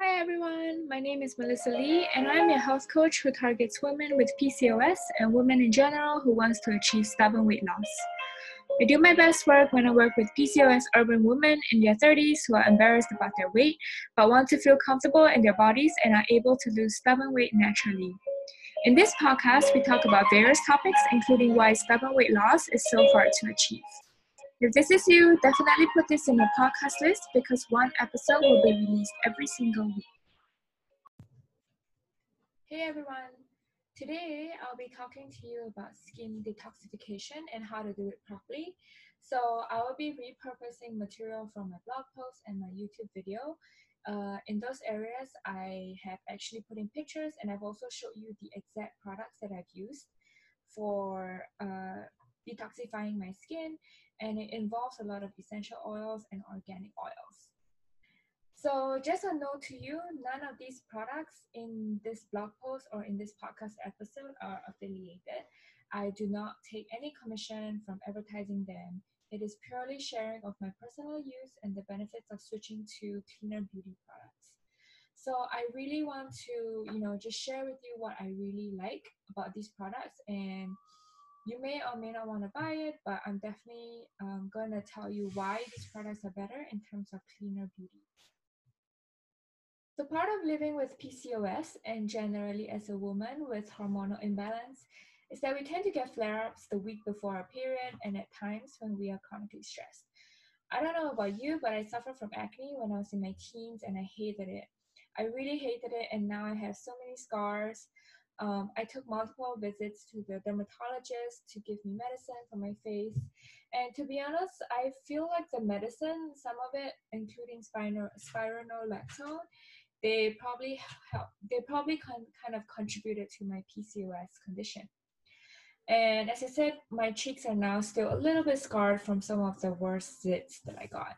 Hi everyone, my name is Melissa Lee and I'm a health coach who targets women with PCOS and women in general who wants to achieve stubborn weight loss. I do my best work when I work with PCOS urban women in their 30s who are embarrassed about their weight but want to feel comfortable in their bodies and are able to lose stubborn weight naturally. In this podcast, we talk about various topics, including why stubborn weight loss is so hard to achieve. If this is you, definitely put this in your podcast list because one episode will be released every single week. Hey everyone, today I'll be talking to you about skin detoxification and how to do it properly. So I will be repurposing material from my blog post and my YouTube video. Uh, in those areas, I have actually put in pictures and I've also showed you the exact products that I've used for uh, detoxifying my skin and it involves a lot of essential oils and organic oils. So just a note to you, none of these products in this blog post or in this podcast episode are affiliated. I do not take any commission from advertising them. It is purely sharing of my personal use and the benefits of switching to cleaner beauty products. So I really want to, you know, just share with you what I really like about these products and you may or may not want to buy it, but I'm definitely um, going to tell you why these products are better in terms of cleaner beauty. So, part of living with PCOS and generally as a woman with hormonal imbalance is that we tend to get flare ups the week before our period and at times when we are chronically stressed. I don't know about you, but I suffered from acne when I was in my teens and I hated it. I really hated it, and now I have so many scars um, I took multiple visits to the dermatologist to give me medicine for my face. And to be honest, I feel like the medicine, some of it, including spironolactone, they probably help, they probably con- kind of contributed to my PCOS condition. And as I said, my cheeks are now still a little bit scarred from some of the worst zits that I got.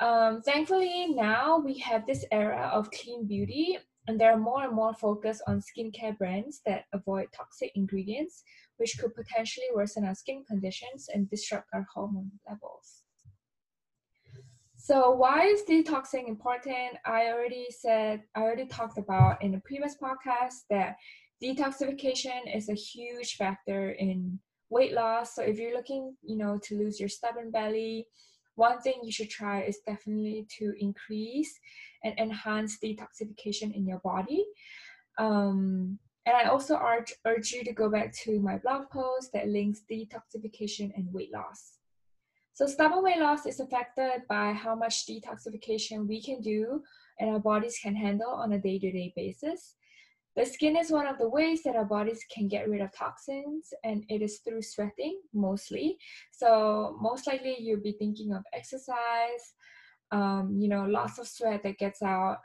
Um, thankfully, now we have this era of clean beauty and there are more and more focus on skincare brands that avoid toxic ingredients, which could potentially worsen our skin conditions and disrupt our hormone levels. So why is detoxing important? I already said, I already talked about in the previous podcast that detoxification is a huge factor in weight loss. So if you're looking, you know, to lose your stubborn belly, one thing you should try is definitely to increase and enhance detoxification in your body. Um, and I also urge, urge you to go back to my blog post that links detoxification and weight loss. So, stubborn weight loss is affected by how much detoxification we can do and our bodies can handle on a day to day basis. The skin is one of the ways that our bodies can get rid of toxins, and it is through sweating mostly. So, most likely, you'll be thinking of exercise, um, you know, lots of sweat that gets out.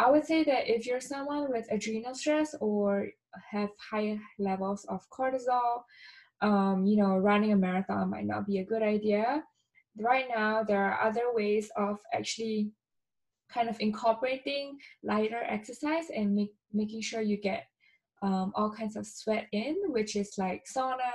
I would say that if you're someone with adrenal stress or have high levels of cortisol, um, you know, running a marathon might not be a good idea. Right now, there are other ways of actually kind of incorporating lighter exercise and make, making sure you get um, all kinds of sweat in, which is like sauna,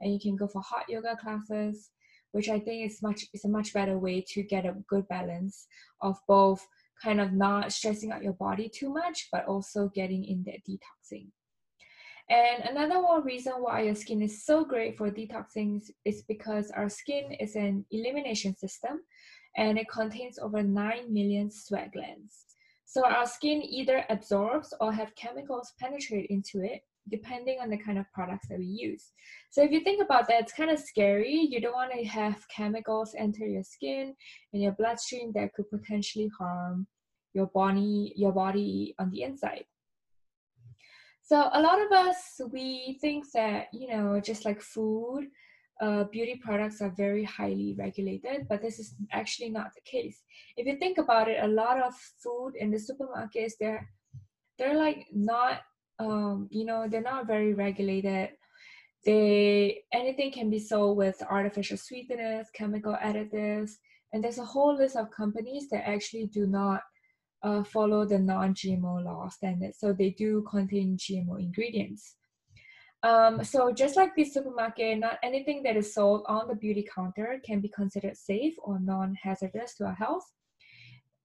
and you can go for hot yoga classes which I think is much is a much better way to get a good balance of both kind of not stressing out your body too much, but also getting in that detoxing. And another one reason why your skin is so great for detoxing is because our skin is an elimination system and it contains over 9 million sweat glands. So our skin either absorbs or have chemicals penetrate into it depending on the kind of products that we use. So if you think about that, it's kind of scary. You don't want to have chemicals enter your skin and your bloodstream that could potentially harm your body, your body on the inside. So a lot of us we think that you know just like food, uh, beauty products are very highly regulated, but this is actually not the case. If you think about it, a lot of food in the supermarkets they're they're like not um, you know, they're not very regulated. They anything can be sold with artificial sweeteners, chemical additives, and there's a whole list of companies that actually do not uh, follow the non-GMO law standards. So they do contain GMO ingredients. Um, so just like the supermarket, not anything that is sold on the beauty counter can be considered safe or non-hazardous to our health.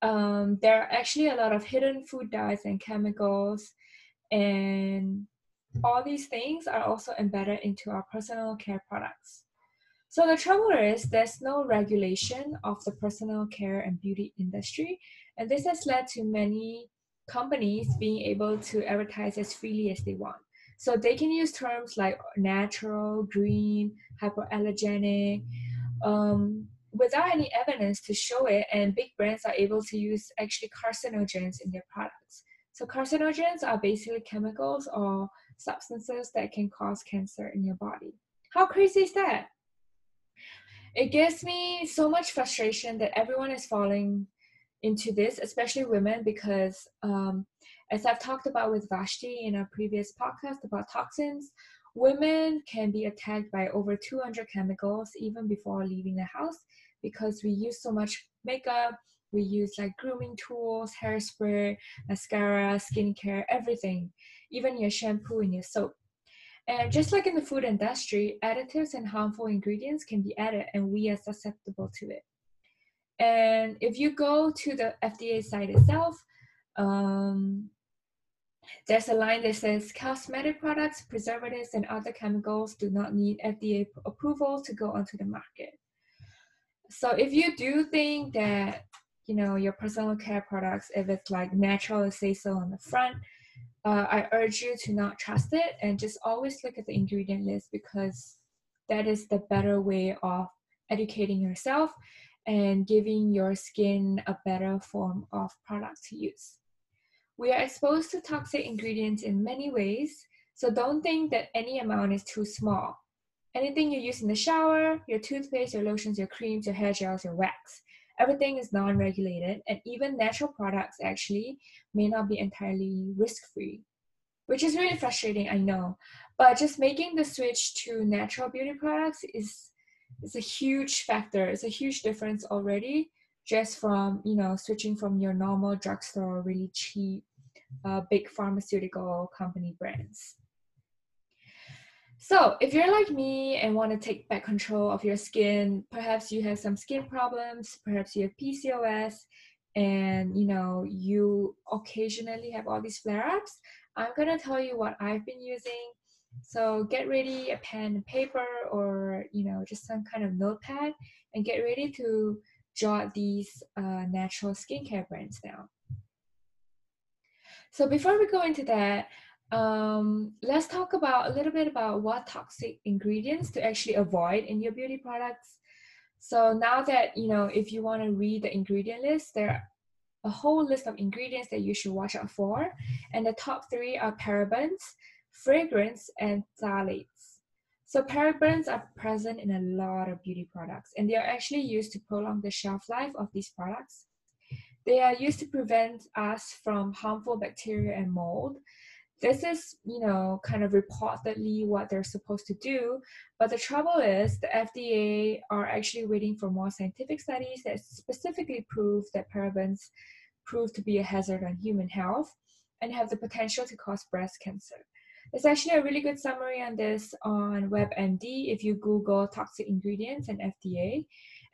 um, there are actually a lot of hidden food dyes and chemicals, and all these things are also embedded into our personal care products. So the trouble is there's no regulation of the personal care and beauty industry, and this has led to many companies being able to advertise as freely as they want. So they can use terms like natural, green, hypoallergenic, um, without any evidence to show it, and big brands are able to use actually carcinogens in their products. So carcinogens are basically chemicals or substances that can cause cancer in your body. How crazy is that? It gives me so much frustration that everyone is falling into this, especially women, because um, as I've talked about with Vashti in a previous podcast about toxins, women can be attacked by over 200 chemicals even before leaving the house because we use so much makeup, we use like grooming tools, hairspray, mascara, skincare, everything, even your shampoo and your soap. And just like in the food industry, additives and harmful ingredients can be added and we are susceptible to it. And if you go to the FDA site itself, um, there's a line that says cosmetic products, preservatives, and other chemicals do not need FDA approval to go onto the market. So if you do think that you know your personal care products, if it's like natural, say so on the front, uh, I urge you to not trust it and just always look at the ingredient list because that is the better way of educating yourself and giving your skin a better form of product to use. We are exposed to toxic ingredients in many ways, so don't think that any amount is too small. Anything you use in the shower, your toothpaste, your lotions, your creams, your hair gels, your wax, everything is non regulated, and even natural products actually may not be entirely risk free, which is really frustrating, I know. But just making the switch to natural beauty products is it's a huge factor. It's a huge difference already just from you know switching from your normal drugstore really cheap uh, big pharmaceutical company brands. So, if you're like me and want to take back control of your skin, perhaps you have some skin problems, perhaps you have PCOS, and you know you occasionally have all these flare-ups, I'm gonna tell you what I've been using so get ready a pen and paper or you know just some kind of notepad and get ready to jot these uh, natural skincare brands down. So before we go into that, um, let's talk about a little bit about what toxic ingredients to actually avoid in your beauty products. So now that you know, if you want to read the ingredient list, there are a whole list of ingredients that you should watch out for, and the top three are parabens, fragrance, and phthalates. So parabens are present in a lot of beauty products and they are actually used to prolong the shelf life of these products. They are used to prevent us from harmful bacteria and mold. This is, you know, kind of reportedly what they're supposed to do, but the trouble is the FDA are actually waiting for more scientific studies that specifically prove that parabens prove to be a hazard on human health and have the potential to cause breast cancer. There's actually a really good summary on this on WebMD if you Google toxic ingredients and FDA.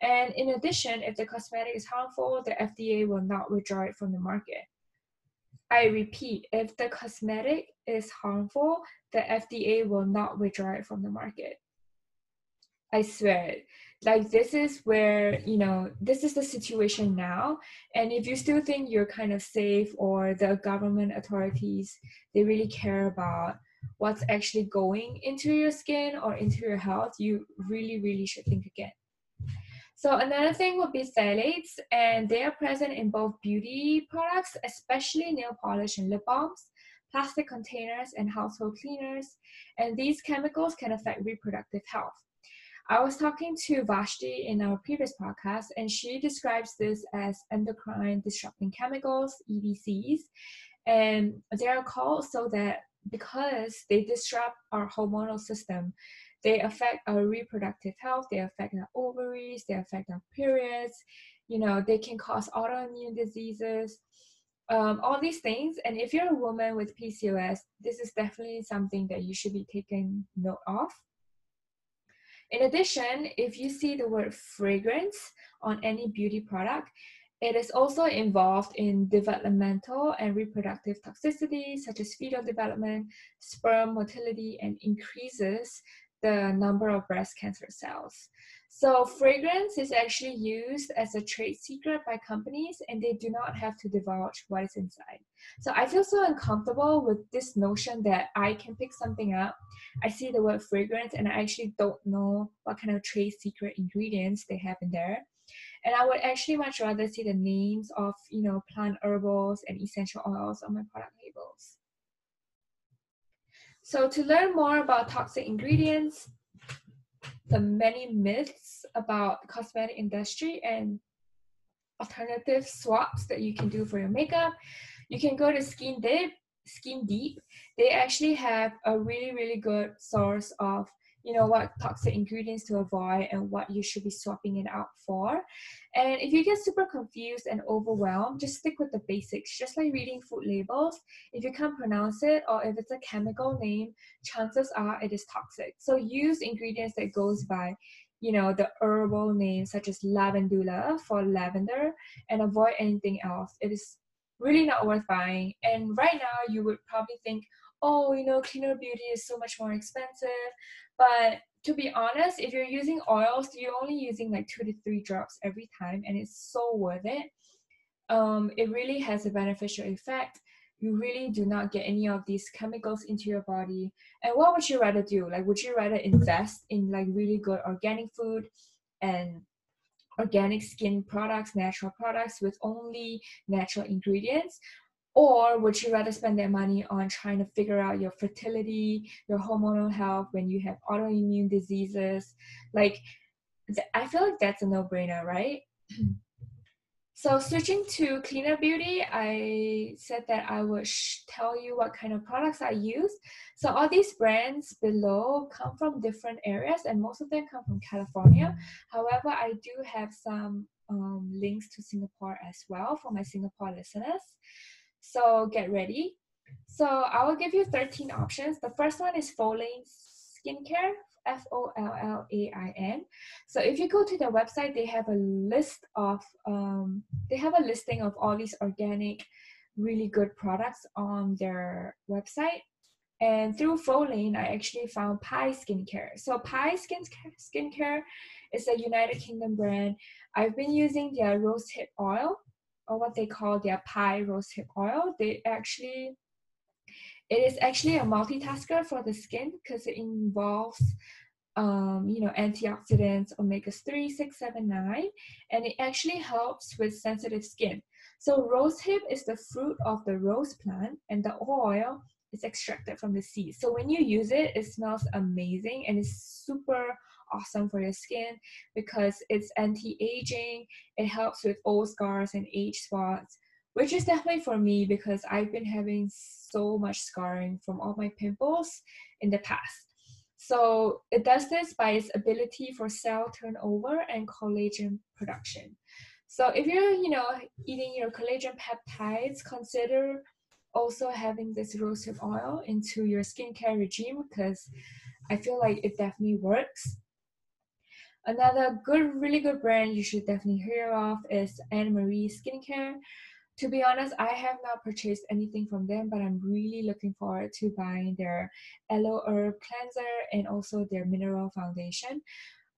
And in addition, if the cosmetic is harmful, the FDA will not withdraw it from the market. I repeat, if the cosmetic is harmful, the FDA will not withdraw it from the market. I swear like this is where you know this is the situation now and if you still think you're kind of safe or the government authorities they really care about what's actually going into your skin or into your health you really really should think again so another thing would be phthalates and they are present in both beauty products especially nail polish and lip balms plastic containers and household cleaners and these chemicals can affect reproductive health I was talking to Vashti in our previous podcast, and she describes this as endocrine disrupting chemicals, EDCs. And they are called so that because they disrupt our hormonal system, they affect our reproductive health, they affect our ovaries, they affect our periods, you know, they can cause autoimmune diseases. Um, all these things, and if you're a woman with PCOS, this is definitely something that you should be taking note of in addition, if you see the word fragrance on any beauty product, It is also involved in developmental and reproductive toxicity, such as fetal development, sperm motility, and increases the number of breast cancer cells. So fragrance is actually used as a trade secret by companies and they do not have to divulge what is inside. So I feel so uncomfortable with this notion that I can pick something up. I see the word fragrance and I actually don't know what kind of trade secret ingredients they have in there. And I would actually much rather see the names of, you know, plant herbals and essential oils on my product labels. So to learn more about toxic ingredients, the many myths about cosmetic industry and alternative swaps that you can do for your makeup, you can go to Skin Deep. Skin Deep. They actually have a really, really good source of you know what toxic ingredients to avoid and what you should be swapping it out for. And if you get super confused and overwhelmed just stick with the basics just like reading food labels. If you can't pronounce it or if it's a chemical name chances are it is toxic. So use ingredients that goes by you know the herbal names such as lavandula for lavender and avoid anything else. It is really not worth buying. And right now you would probably think oh, you know, cleaner beauty is so much more expensive. But to be honest, if you're using oils, you're only using like two to three drops every time, and it's so worth it. Um, it really has a beneficial effect. You really do not get any of these chemicals into your body. And what would you rather do? Like, would you rather invest in like really good organic food and organic skin products, natural products with only natural ingredients? Or would you rather spend that money on trying to figure out your fertility, your hormonal health when you have autoimmune diseases? Like, I feel like that's a no brainer, right? so, switching to cleaner beauty, I said that I would sh- tell you what kind of products I use. So, all these brands below come from different areas, and most of them come from California. However, I do have some um, links to Singapore as well for my Singapore listeners. So get ready. So I will give you 13 options. The first one is Follain Skincare, F O L L A I N. So if you go to their website, they have a list of um, they have a listing of all these organic, really good products on their website. And through Follain, I actually found Pai Skincare. So Pai Skincare, Skincare is a United Kingdom brand. I've been using their rose hip oil or what they call their Pai rosehip oil. They actually it is actually a multitasker for the skin because it involves um, you know antioxidants omega 3 6 7 9 and it actually helps with sensitive skin so rosehip is the fruit of the rose plant and the oil is extracted from the seed so when you use it it smells amazing and it's super awesome for your skin because it's anti-aging. It helps with old scars and age spots which is definitely for me because i've been having so much scarring from all my pimples in the past. So it does this by its ability for cell turnover and collagen production. So if you're you know eating your collagen peptides consider also having this rosehip oil into your skincare regime because I feel like it definitely works. Another good, really good brand you should definitely hear of is Annmarie Skincare. To be honest, I have not purchased anything from them, but I'm really looking forward to buying their Aloe Herb Cleanser and also their Mineral Foundation.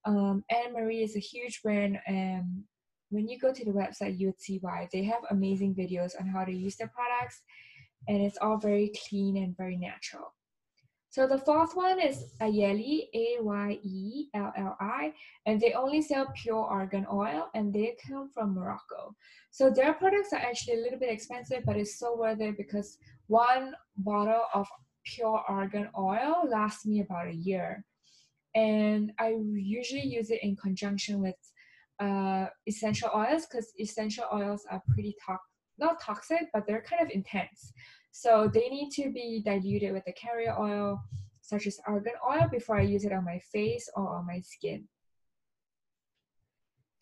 Um, Annmarie is a huge brand, and when you go to the website, you would see why. They have amazing videos on how to use their products, and it's all very clean and very natural. So the fourth one is Ayelli, A-Y-E-L-L-I, and they only sell pure argan oil and they come from Morocco. So their products are actually a little bit expensive, but it's so worth it because one bottle of pure argan oil lasts me about a year. And I usually use it in conjunction with uh, essential oils because essential oils are pretty toxic, not toxic, but they're kind of intense. So they need to be diluted with a carrier oil, such as argan oil, before I use it on my face or on my skin.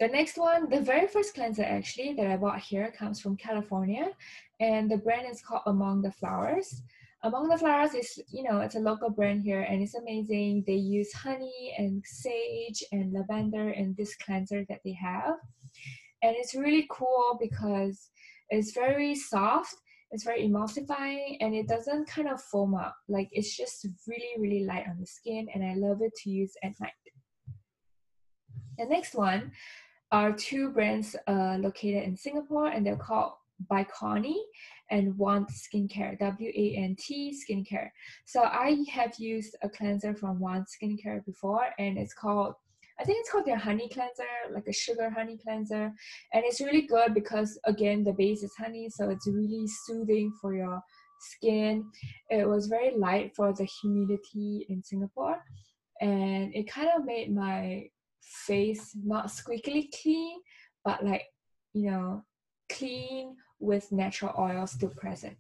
The next one, the very first cleanser actually that I bought here comes from California, and the brand is called Among the Flowers. Among the Flowers is, you know, it's a local brand here and it's amazing. They use honey and sage and lavender in this cleanser that they have and it's really cool because it's very soft it's very emulsifying and it doesn't kind of foam up like it's just really really light on the skin and i love it to use at night the next one are two brands uh, located in singapore and they're called Biconi and Want Skincare, W A N T Skincare. So I have used a cleanser from Want Skincare before, and it's called I think it's called their honey cleanser, like a sugar honey cleanser. And it's really good because, again, the base is honey, so it's really soothing for your skin. It was very light for the humidity in Singapore. And it kind of made my face not squeakily clean, but like, you know, clean with natural oil still present.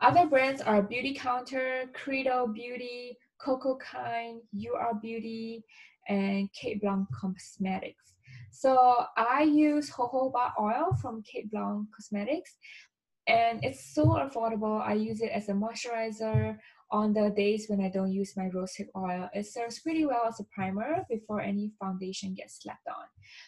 Other brands are Beautycounter, Credo Beauty, Coco Kind, You Are Beauty, and Kate Blanc Cosmetics. So I use jojoba oil from Kate Blanc Cosmetics, and it's so affordable. I use it as a moisturizer on the days when I don't use my rosehip oil. It serves pretty well as a primer before any foundation gets slapped on.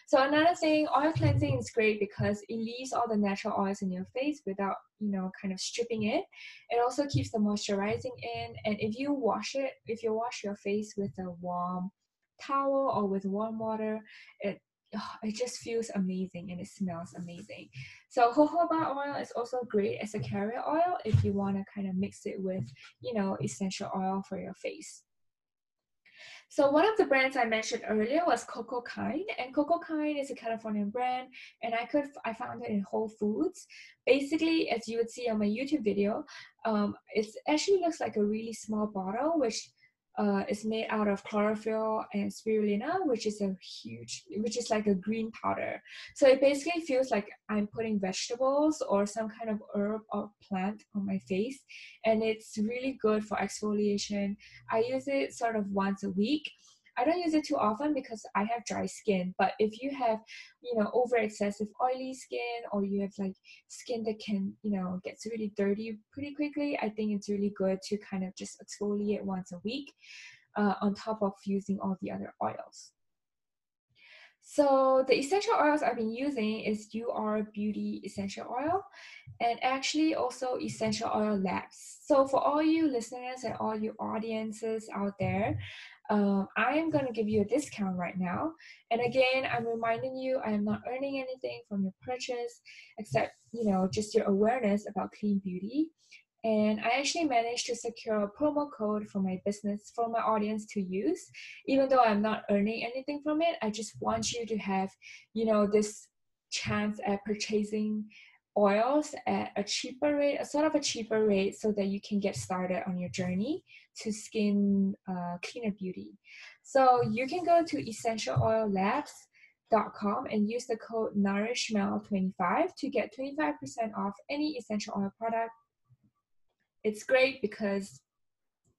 So another thing, oil cleansing is great because it leaves all the natural oils in your face without, you know, kind of stripping it. It also keeps the moisturizing in. And if you wash it, if you wash your face with a warm towel or with warm water, it oh, it just feels amazing and it smells amazing. So jojoba oil is also great as a carrier oil if you want to kind of mix it with, you know, essential oil for your face. So one of the brands I mentioned earlier was Coco Kind, and Coco Kind is a Californian brand, and I could I found it in Whole Foods. Basically, as you would see on my YouTube video, um, it actually looks like a really small bottle, which uh, is made out of chlorophyll and spirulina, which is a huge, which is like a green powder. So it basically feels like I'm putting vegetables or some kind of herb or plant on my face, and it's really good for exfoliation. I use it sort of once a week I don't use it too often because I have dry skin. But if you have, you know, over excessive oily skin or you have like skin that can, you know, gets really dirty pretty quickly, I think it's really good to kind of just exfoliate once a week uh, on top of using all the other oils. So the essential oils I've been using is Are Beauty Essential Oil and actually also Essential Oil Labs. So for all you listeners and all you audiences out there, um, I am going to give you a discount right now. And again, I'm reminding you, I am not earning anything from your purchase except, you know, just your awareness about clean beauty. And I actually managed to secure a promo code for my business for my audience to use. Even though I'm not earning anything from it, I just want you to have, you know, this chance at purchasing oils at a cheaper rate, a sort of a cheaper rate, so that you can get started on your journey to skin uh, cleaner beauty. So you can go to essentialoillabs.com and use the code nourishmel25 to get 25% off any essential oil product. It's great because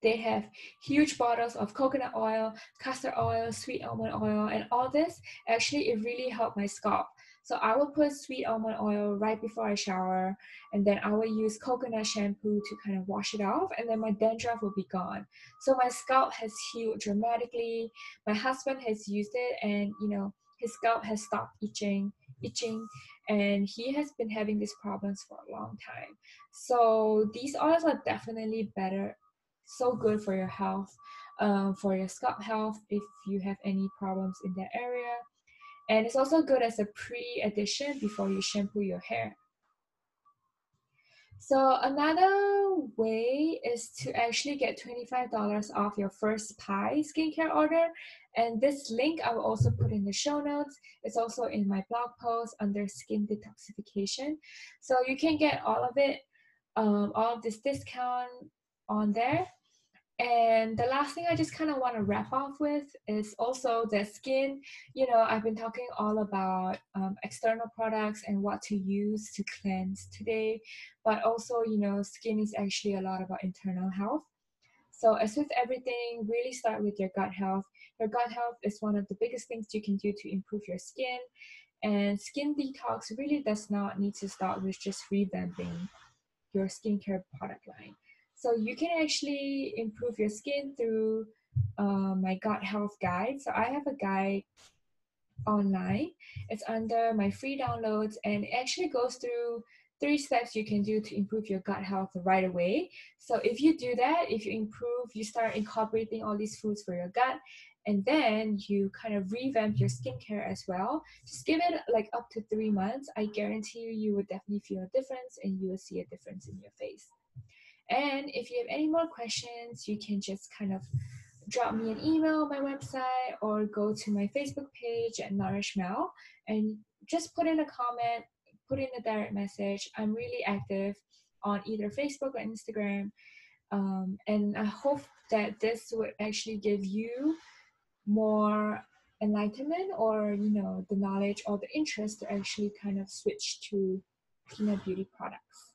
they have huge bottles of coconut oil, castor oil, sweet almond oil, and all this. Actually, it really helped my scalp. So I will put sweet almond oil right before I shower, and then I will use coconut shampoo to kind of wash it off, and then my dandruff will be gone. So my scalp has healed dramatically. My husband has used it, and you know his scalp has stopped itching, itching, and he has been having these problems for a long time. So these oils are definitely better, so good for your health, um, for your scalp health if you have any problems in that area and it's also good as a pre-addition before you shampoo your hair. So another way is to actually get $25 off your first Pai skincare order. And this link I will also put in the show notes. It's also in my blog post under skin detoxification. So you can get all of it, um, all of this discount on there. And the last thing I just kind of want to wrap off with is also the skin. You know, I've been talking all about um, external products and what to use to cleanse today, but also, you know, skin is actually a lot about internal health. So, as with everything, really start with your gut health. Your gut health is one of the biggest things you can do to improve your skin. And skin detox really does not need to start with just revamping your skincare product line. So you can actually improve your skin through uh, my gut health guide. So I have a guide online. It's under my free downloads and it actually goes through three steps you can do to improve your gut health right away. So if you do that, if you improve, you start incorporating all these foods for your gut, and then you kind of revamp your skincare as well. Just give it like up to three months. I guarantee you, you will definitely feel a difference and you will see a difference in your face. And if you have any more questions, you can just kind of drop me an email on my website or go to my Facebook page at Nourish Mel and just put in a comment, put in a direct message. I'm really active on either Facebook or Instagram. Um, and I hope that this would actually give you more enlightenment or you know the knowledge or the interest to actually kind of switch to peanut beauty products